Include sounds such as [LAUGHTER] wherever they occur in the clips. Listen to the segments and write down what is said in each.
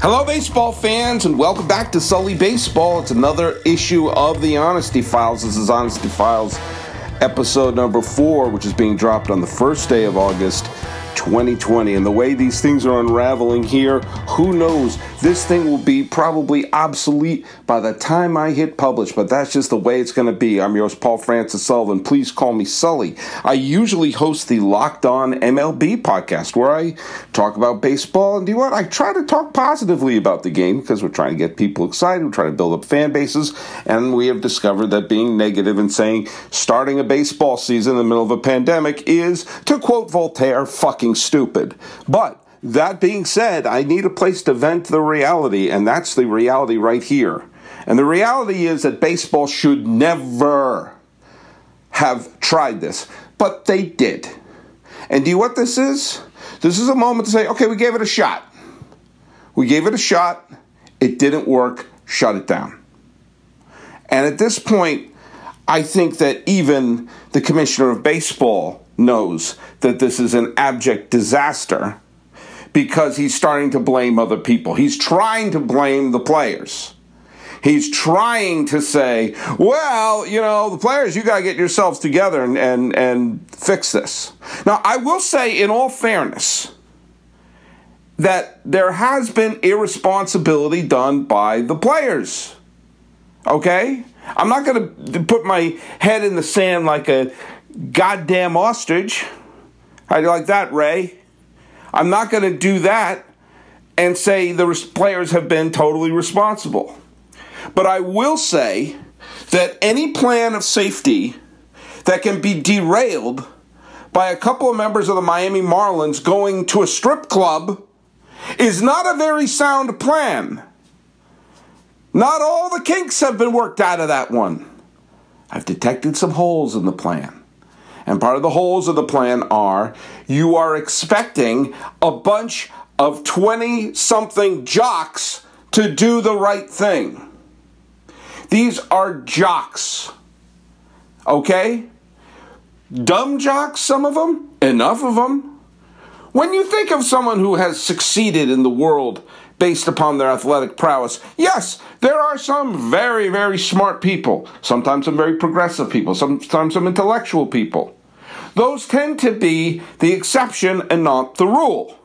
Hello, baseball fans, and welcome back to Sully Baseball. It's another issue of the Honesty Files. This is Honesty Files episode number four, which is being dropped on the first day of August 2020. And the way these things are unraveling here, who knows? This thing will be probably obsolete by the time I hit publish, but that's just the way it's going to be. I'm your host, Paul Francis Sullivan. Please call me Sully. I usually host the Locked On MLB podcast where I talk about baseball. And do you know what? I try to talk positively about the game because we're trying to get people excited. We're trying to build up fan bases. And we have discovered that being negative and saying starting a baseball season in the middle of a pandemic is, to quote Voltaire, fucking stupid. But that being said, I need a place to vent the reality, and that's the reality right here. And the reality is that baseball should never have tried this, but they did. And do you know what this is? This is a moment to say, okay, we gave it a shot. We gave it a shot. It didn't work. Shut it down. And at this point, I think that even the commissioner of baseball knows that this is an abject disaster because he's starting to blame other people. He's trying to blame the players. He's trying to say, well, you know, the players, you got to get yourselves together and, and, and fix this. Now, I will say, in all fairness, that there has been irresponsibility done by the players. Okay? I'm not going to put my head in the sand like a goddamn ostrich. How do you like that, Ray? I'm not going to do that and say the players have been totally responsible. But I will say that any plan of safety that can be derailed by a couple of members of the Miami Marlins going to a strip club is not a very sound plan. Not all the kinks have been worked out of that one. I've detected some holes in the plan. And part of the holes of the plan are you are expecting a bunch of 20 something jocks to do the right thing. These are jocks. Okay? Dumb jocks, some of them, enough of them. When you think of someone who has succeeded in the world based upon their athletic prowess, yes, there are some very, very smart people, sometimes some very progressive people, sometimes some intellectual people those tend to be the exception and not the rule.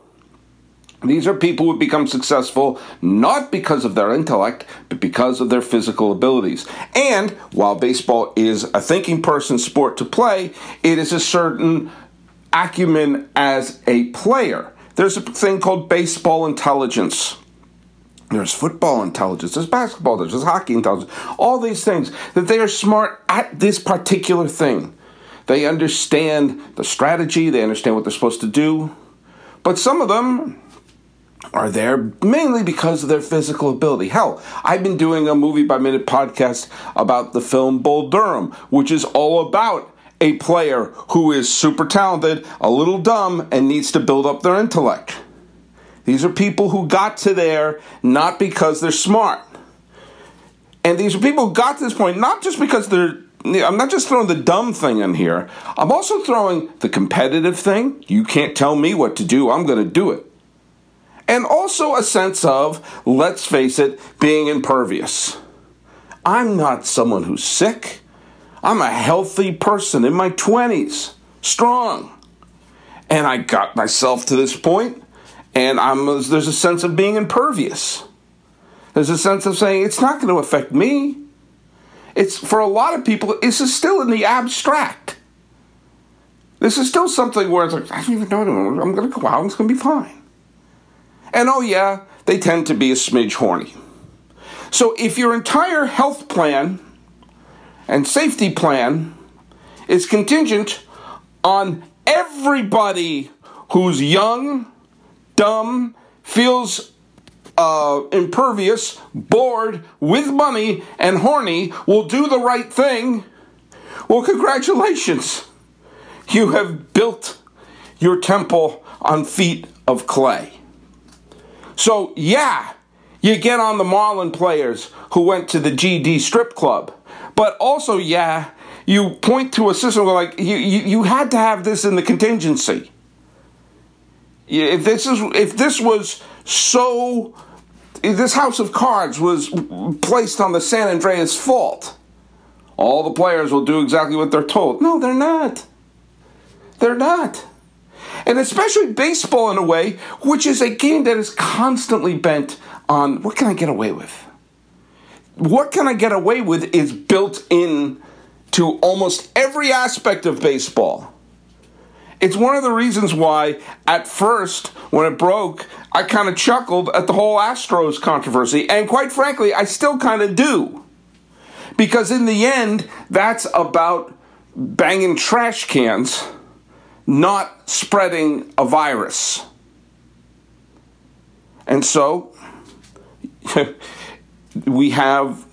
These are people who become successful not because of their intellect, but because of their physical abilities. And while baseball is a thinking person's sport to play, it is a certain acumen as a player. There's a thing called baseball intelligence. There's football intelligence, there's basketball, there's hockey intelligence, all these things that they are smart at this particular thing. They understand the strategy, they understand what they're supposed to do. But some of them are there mainly because of their physical ability. Hell, I've been doing a movie by minute podcast about the film Bull Durham, which is all about a player who is super talented, a little dumb, and needs to build up their intellect. These are people who got to there not because they're smart. And these are people who got to this point not just because they're I'm not just throwing the dumb thing in here. I'm also throwing the competitive thing. You can't tell me what to do. I'm going to do it. And also a sense of, let's face it, being impervious. I'm not someone who's sick. I'm a healthy person in my 20s, strong. And I got myself to this point, and I'm, there's a sense of being impervious. There's a sense of saying, it's not going to affect me. It's for a lot of people, this is still in the abstract. This is still something where it's like, I don't even know. I'm going to go out, it's going to be fine. And oh, yeah, they tend to be a smidge horny. So if your entire health plan and safety plan is contingent on everybody who's young, dumb, feels uh, impervious, bored, with money, and horny will do the right thing, well, congratulations. You have built your temple on feet of clay. So, yeah, you get on the Marlin players who went to the GD strip club. But also, yeah, you point to a system like you, you, you had to have this in the contingency. If this is if this was so this house of cards was placed on the San Andreas fault. All the players will do exactly what they're told. No, they're not. They're not. And especially baseball, in a way, which is a game that is constantly bent on what can I get away with? What can I get away with is built in to almost every aspect of baseball. It's one of the reasons why, at first, when it broke, I kind of chuckled at the whole Astros controversy. And quite frankly, I still kind of do. Because in the end, that's about banging trash cans, not spreading a virus. And so, [LAUGHS] we have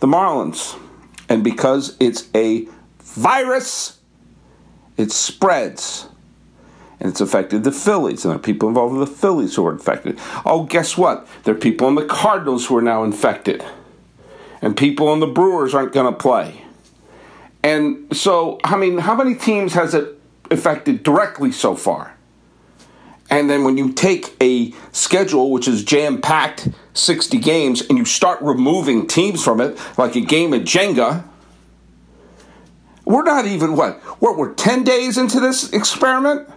the Marlins. And because it's a virus, it spreads. And it's affected the Phillies, and there are people involved with the Phillies who are infected. Oh, guess what? There are people in the Cardinals who are now infected. And people in the Brewers aren't going to play. And so, I mean, how many teams has it affected directly so far? And then when you take a schedule which is jam packed 60 games and you start removing teams from it, like a game of Jenga, we're not even what? We're, we're 10 days into this experiment?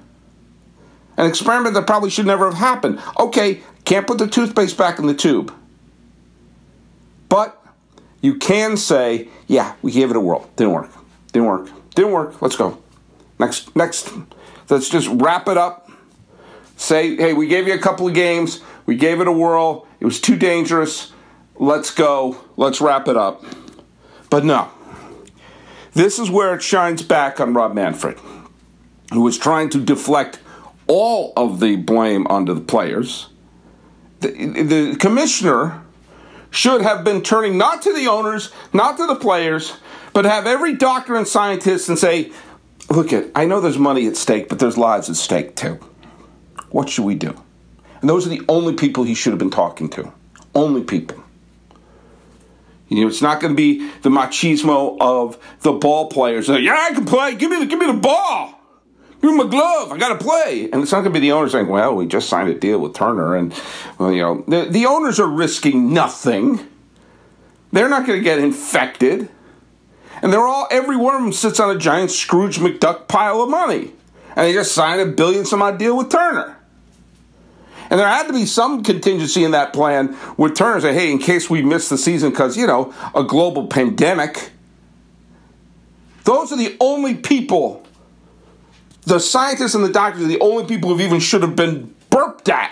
An experiment that probably should never have happened. Okay, can't put the toothpaste back in the tube. But you can say, yeah, we gave it a whirl. Didn't work. Didn't work. Didn't work. Let's go. Next, next. Let's just wrap it up say, hey, we gave you a couple of games, we gave it a whirl, it was too dangerous, let's go, let's wrap it up. But no. This is where it shines back on Rob Manfred, who was trying to deflect all of the blame onto the players. The, the commissioner should have been turning not to the owners, not to the players, but have every doctor and scientist and say, look at, I know there's money at stake, but there's lives at stake too. What should we do? And those are the only people he should have been talking to. Only people. You know, it's not going to be the machismo of the ball players. Like, yeah, I can play. Give me the, give me the ball. Give me my glove. I got to play. And it's not going to be the owners saying, well, we just signed a deal with Turner. And, well, you know, the, the owners are risking nothing. They're not going to get infected. And they're all, every one of them sits on a giant Scrooge McDuck pile of money. And they just signed a billion some odd deal with Turner. And there had to be some contingency in that plan with Turner say, hey, in case we miss the season because, you know, a global pandemic. Those are the only people, the scientists and the doctors are the only people who even should have been burped at.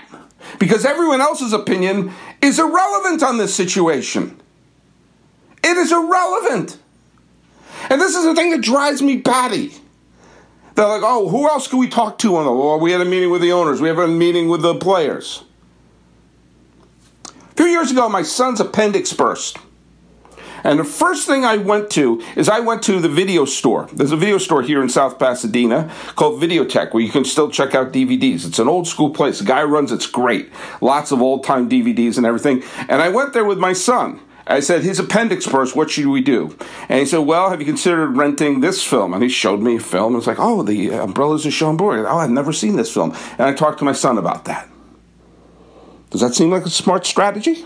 Because everyone else's opinion is irrelevant on this situation. It is irrelevant. And this is the thing that drives me batty. They're like, oh, who else can we talk to on the? Well, we had a meeting with the owners. We have a meeting with the players. A few years ago, my son's appendix burst. And the first thing I went to is I went to the video store. There's a video store here in South Pasadena called Videotheque where you can still check out DVDs. It's an old school place. The guy runs it's great. Lots of old time DVDs and everything. And I went there with my son. I said, his appendix burst, what should we do? And he said, well, have you considered renting this film? And he showed me a film. It was like, oh, the umbrellas of Cherbourg. Oh, I've never seen this film. And I talked to my son about that. Does that seem like a smart strategy?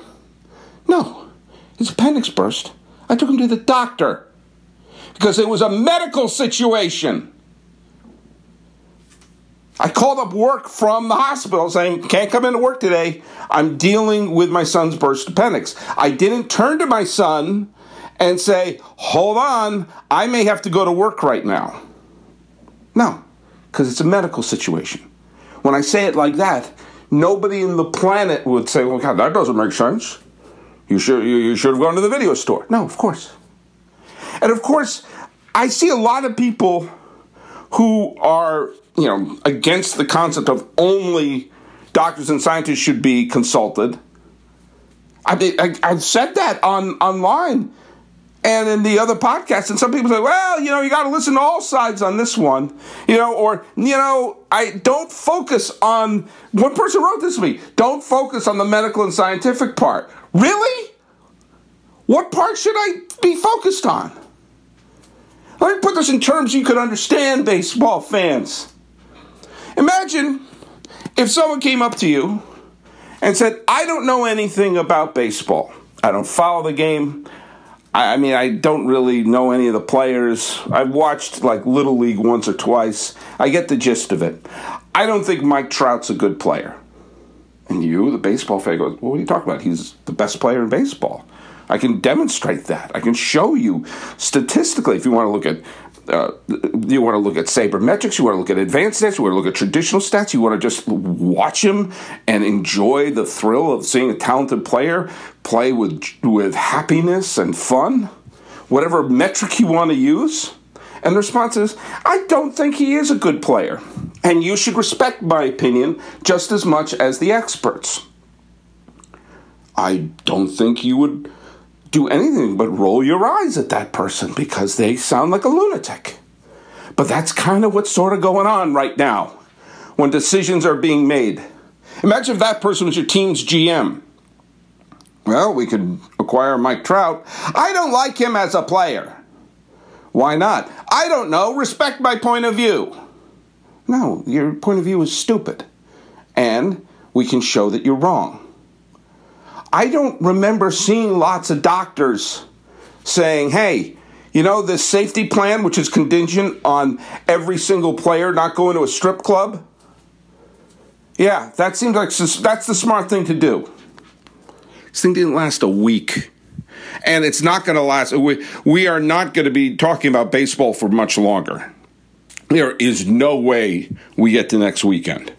No. His appendix burst. I took him to the doctor because it was a medical situation. I called up work from the hospital saying, can't come into work today. I'm dealing with my son's burst appendix. I didn't turn to my son and say, hold on, I may have to go to work right now. No, because it's a medical situation. When I say it like that, nobody in the planet would say, well, God, that doesn't make sense. You should, you, you should have gone to the video store. No, of course. And of course, I see a lot of people who are you know, against the concept of only doctors and scientists should be consulted. I, I, have said that on online and in the other podcasts, and some people say, well, you know, you got to listen to all sides on this one, you know, or, you know, I don't focus on, one person wrote this to me, don't focus on the medical and scientific part. Really? What part should I be focused on? Let me put this in terms you could understand, baseball fans. Imagine if someone came up to you and said, I don't know anything about baseball. I don't follow the game. I, I mean, I don't really know any of the players. I've watched like Little League once or twice. I get the gist of it. I don't think Mike Trout's a good player. And you, the baseball fan, goes, well, What are you talking about? He's the best player in baseball. I can demonstrate that. I can show you statistically if you want to look at uh, you want to look at sabermetrics, you want to look at advanced stats, you want to look at traditional stats, you want to just watch him and enjoy the thrill of seeing a talented player play with with happiness and fun, whatever metric you want to use. And the response is, I don't think he is a good player. And you should respect my opinion just as much as the experts. I don't think you would do anything but roll your eyes at that person because they sound like a lunatic. But that's kind of what's sort of going on right now when decisions are being made. Imagine if that person was your team's GM. Well, we could acquire Mike Trout. I don't like him as a player. Why not? I don't know. Respect my point of view. No, your point of view is stupid. And we can show that you're wrong. I don't remember seeing lots of doctors saying, hey, you know, this safety plan, which is contingent on every single player not going to a strip club? Yeah, that seems like that's the smart thing to do. This thing didn't last a week. And it's not going to last. We, we are not going to be talking about baseball for much longer. There is no way we get to next weekend.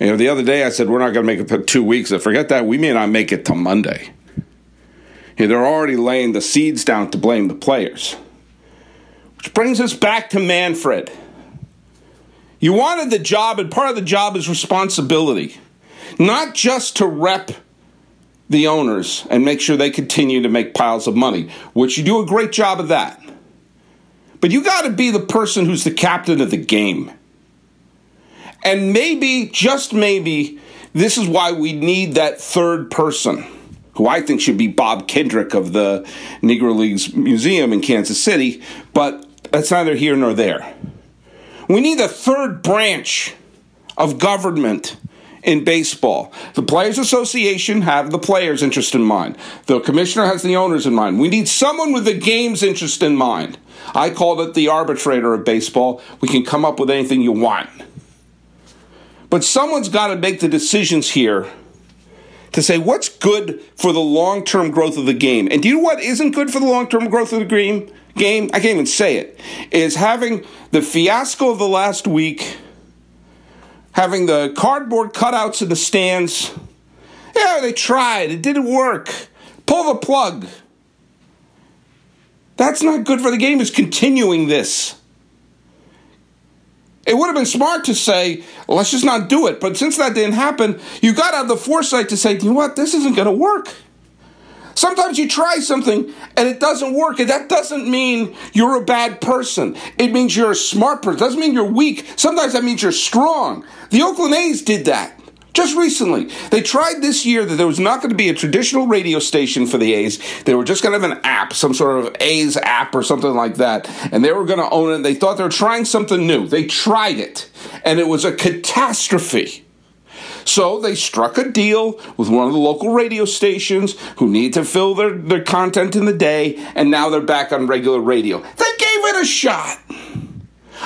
You know, the other day I said we're not going to make it two weeks. I forget that we may not make it to Monday. You know, they're already laying the seeds down to blame the players. Which brings us back to Manfred. You wanted the job, and part of the job is responsibility, not just to rep the owners and make sure they continue to make piles of money, which you do a great job of that. But you got to be the person who's the captain of the game. And maybe, just maybe, this is why we need that third person, who I think should be Bob Kendrick of the Negro Leagues Museum in Kansas City, but that's neither here nor there. We need a third branch of government in baseball. The Players Association have the players' interest in mind. The commissioner has the owners in mind. We need someone with the game's interest in mind. I called it the arbitrator of baseball. We can come up with anything you want. But someone's got to make the decisions here to say what's good for the long term growth of the game. And do you know what isn't good for the long term growth of the game? Game, I can't even say it, is having the fiasco of the last week, having the cardboard cutouts in the stands. Yeah, they tried, it didn't work. Pull the plug. That's not good for the game, is continuing this. It would have been smart to say, let's just not do it. But since that didn't happen, you got to have the foresight to say, you know what, this isn't going to work. Sometimes you try something and it doesn't work, and that doesn't mean you're a bad person. It means you're a smart person. It doesn't mean you're weak. Sometimes that means you're strong. The Oakland A's did that. Just recently, they tried this year that there was not going to be a traditional radio station for the A's. They were just going to have an app, some sort of A's app or something like that, and they were going to own it. They thought they were trying something new. They tried it, and it was a catastrophe. So they struck a deal with one of the local radio stations who need to fill their, their content in the day, and now they're back on regular radio. They gave it a shot.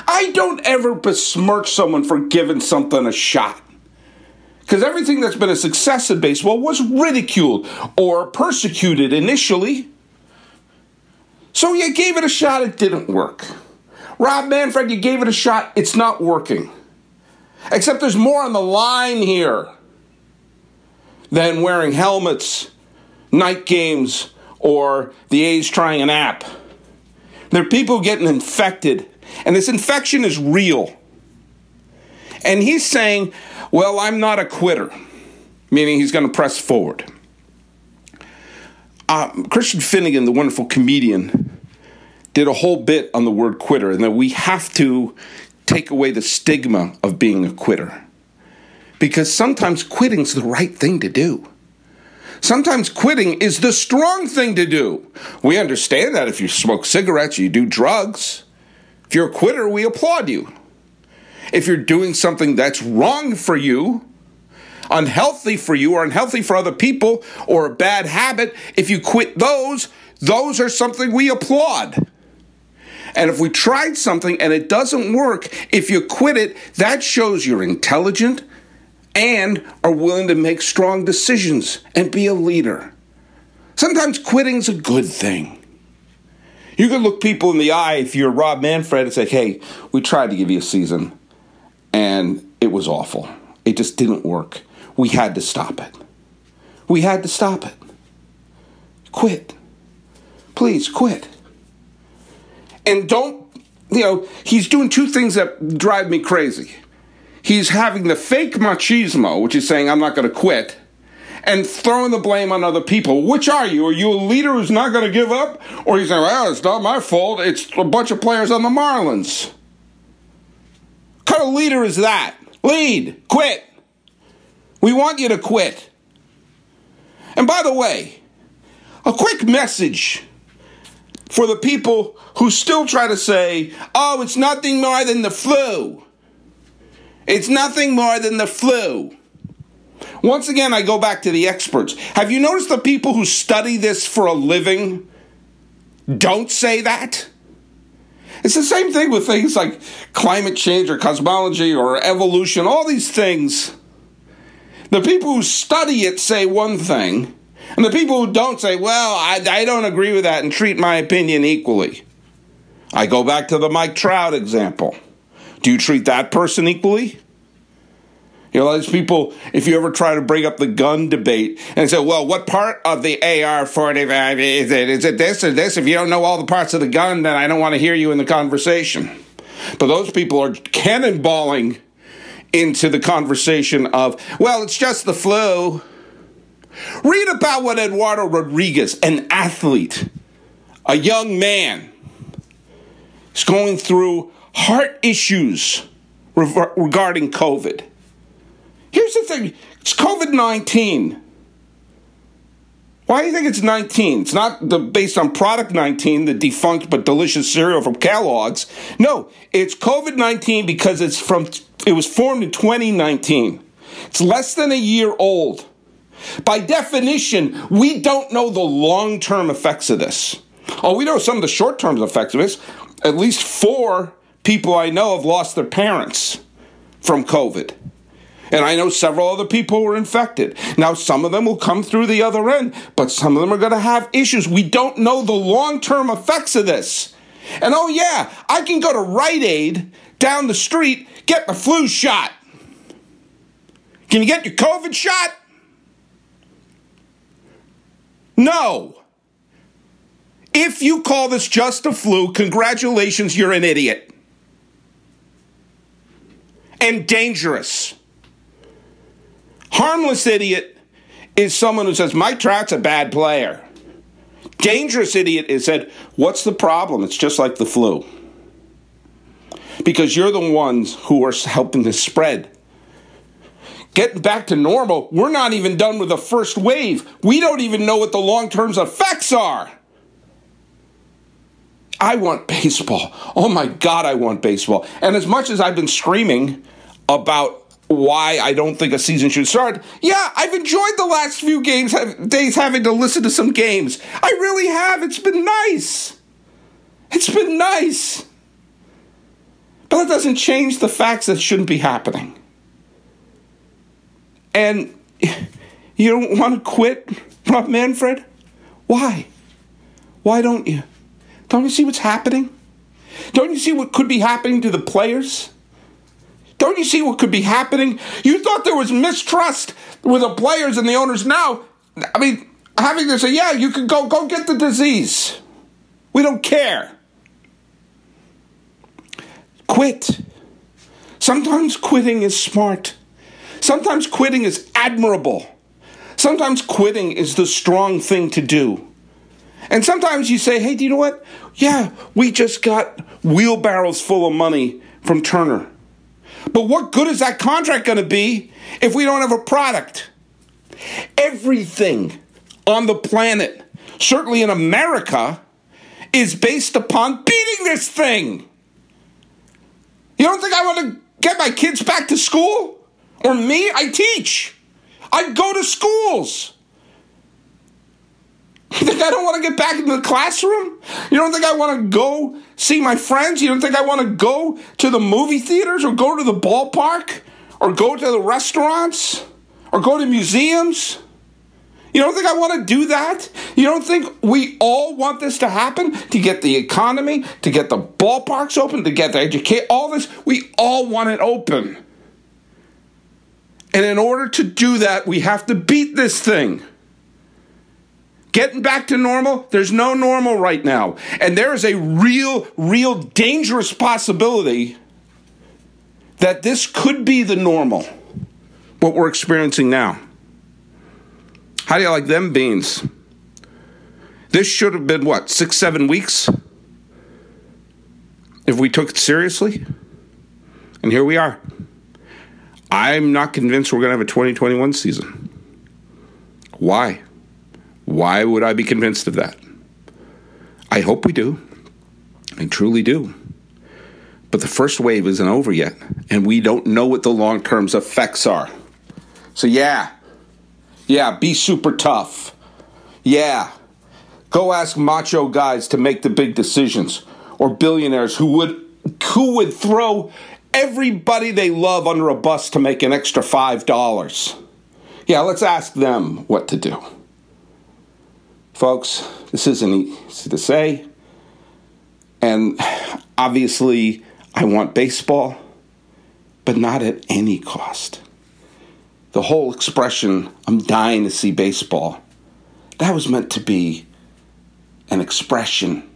I don't ever besmirch someone for giving something a shot. Because everything that's been a success in baseball was ridiculed or persecuted initially. So you gave it a shot, it didn't work. Rob Manfred, you gave it a shot, it's not working. Except there's more on the line here than wearing helmets, night games, or the A's trying an app. There are people getting infected, and this infection is real. And he's saying, well, I'm not a quitter, meaning he's going to press forward. Uh, Christian Finnegan, the wonderful comedian, did a whole bit on the word quitter and that we have to take away the stigma of being a quitter. Because sometimes quitting's the right thing to do. Sometimes quitting is the strong thing to do. We understand that if you smoke cigarettes, you do drugs. If you're a quitter, we applaud you. If you're doing something that's wrong for you, unhealthy for you or unhealthy for other people or a bad habit, if you quit those, those are something we applaud. And if we tried something and it doesn't work, if you quit it, that shows you're intelligent and are willing to make strong decisions and be a leader. Sometimes quitting's a good thing. You can look people in the eye if you're Rob Manfred and say, hey, we tried to give you a season and it was awful. It just didn't work. We had to stop it. We had to stop it. Quit. Please quit. And don't, you know, he's doing two things that drive me crazy. He's having the fake machismo, which is saying, I'm not going to quit, and throwing the blame on other people. Which are you? Are you a leader who's not going to give up? Or he's saying, well, it's not my fault. It's a bunch of players on the Marlins. Kind of leader is that? Lead. Quit. We want you to quit. And by the way, a quick message for the people who still try to say, oh, it's nothing more than the flu. It's nothing more than the flu. Once again, I go back to the experts. Have you noticed the people who study this for a living don't say that? It's the same thing with things like climate change or cosmology or evolution, all these things. The people who study it say one thing, and the people who don't say, well, I, I don't agree with that and treat my opinion equally. I go back to the Mike Trout example. Do you treat that person equally? You know, those people, if you ever try to bring up the gun debate and say, well, what part of the AR 45 is it? Is it this or this? If you don't know all the parts of the gun, then I don't want to hear you in the conversation. But those people are cannonballing into the conversation of, well, it's just the flu. Read about what Eduardo Rodriguez, an athlete, a young man, is going through heart issues regarding COVID. Here's the thing it's COVID 19. Why do you think it's 19? It's not the, based on product 19, the defunct but delicious cereal from Kellogg's. No, it's COVID 19 because it's from it was formed in 2019. It's less than a year old. By definition, we don't know the long-term effects of this. Oh, we know some of the short-term effects of this. At least four people I know have lost their parents from COVID. And I know several other people were infected. Now, some of them will come through the other end, but some of them are going to have issues. We don't know the long term effects of this. And oh, yeah, I can go to Rite Aid down the street, get the flu shot. Can you get your COVID shot? No. If you call this just a flu, congratulations, you're an idiot. And dangerous. Harmless idiot is someone who says, Mike Trout's a bad player. Dangerous idiot is said, What's the problem? It's just like the flu. Because you're the ones who are helping to spread. Getting back to normal, we're not even done with the first wave. We don't even know what the long term effects are. I want baseball. Oh my God, I want baseball. And as much as I've been screaming about why I don't think a season should start. Yeah, I've enjoyed the last few games days having to listen to some games. I really have. It's been nice. It's been nice. But that doesn't change the facts that shouldn't be happening. And [LAUGHS] you don't want to quit, Rob Manfred? Why? Why don't you? Don't you see what's happening? Don't you see what could be happening to the players? Don't you see what could be happening? You thought there was mistrust with the players and the owners. Now, I mean, having to say, yeah, you can go go get the disease. We don't care. Quit. Sometimes quitting is smart. Sometimes quitting is admirable. Sometimes quitting is the strong thing to do. And sometimes you say, hey, do you know what? Yeah, we just got wheelbarrows full of money from Turner. But what good is that contract going to be if we don't have a product? Everything on the planet, certainly in America, is based upon beating this thing. You don't think I want to get my kids back to school? Or me? I teach. I'd go to schools. You think I don't want to get back into the classroom? You don't think I want to go see my friends? You don't think I want to go to the movie theaters or go to the ballpark or go to the restaurants or go to museums? You don't think I want to do that? You don't think we all want this to happen? To get the economy, to get the ballparks open, to get the educate, all this? We all want it open. And in order to do that, we have to beat this thing. Getting back to normal, there's no normal right now. And there is a real, real dangerous possibility that this could be the normal, what we're experiencing now. How do you like them beans? This should have been what, six, seven weeks? If we took it seriously? And here we are. I'm not convinced we're going to have a 2021 season. Why? Why would I be convinced of that? I hope we do. I truly do. But the first wave isn't over yet, and we don't know what the long term effects are. So, yeah, yeah, be super tough. Yeah, go ask macho guys to make the big decisions, or billionaires who would who would throw everybody they love under a bus to make an extra five dollars. Yeah, let's ask them what to do. Folks, this isn't easy to say. And obviously, I want baseball, but not at any cost. The whole expression, I'm dying to see baseball, that was meant to be an expression,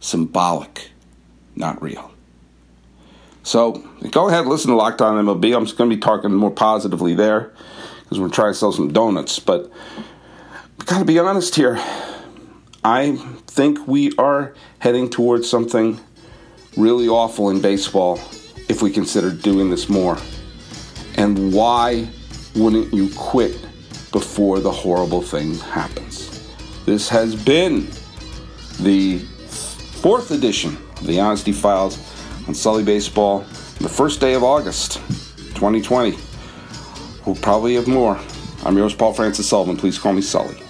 symbolic, not real. So go ahead, listen to Locked On MLB. I'm just going to be talking more positively there because we're trying to sell some donuts. But got to be honest here. I think we are heading towards something really awful in baseball if we consider doing this more. And why wouldn't you quit before the horrible thing happens? This has been the fourth edition of the Honesty Files on Sully Baseball, the first day of August 2020. We'll probably have more. I'm yours, Paul Francis Sullivan. Please call me Sully.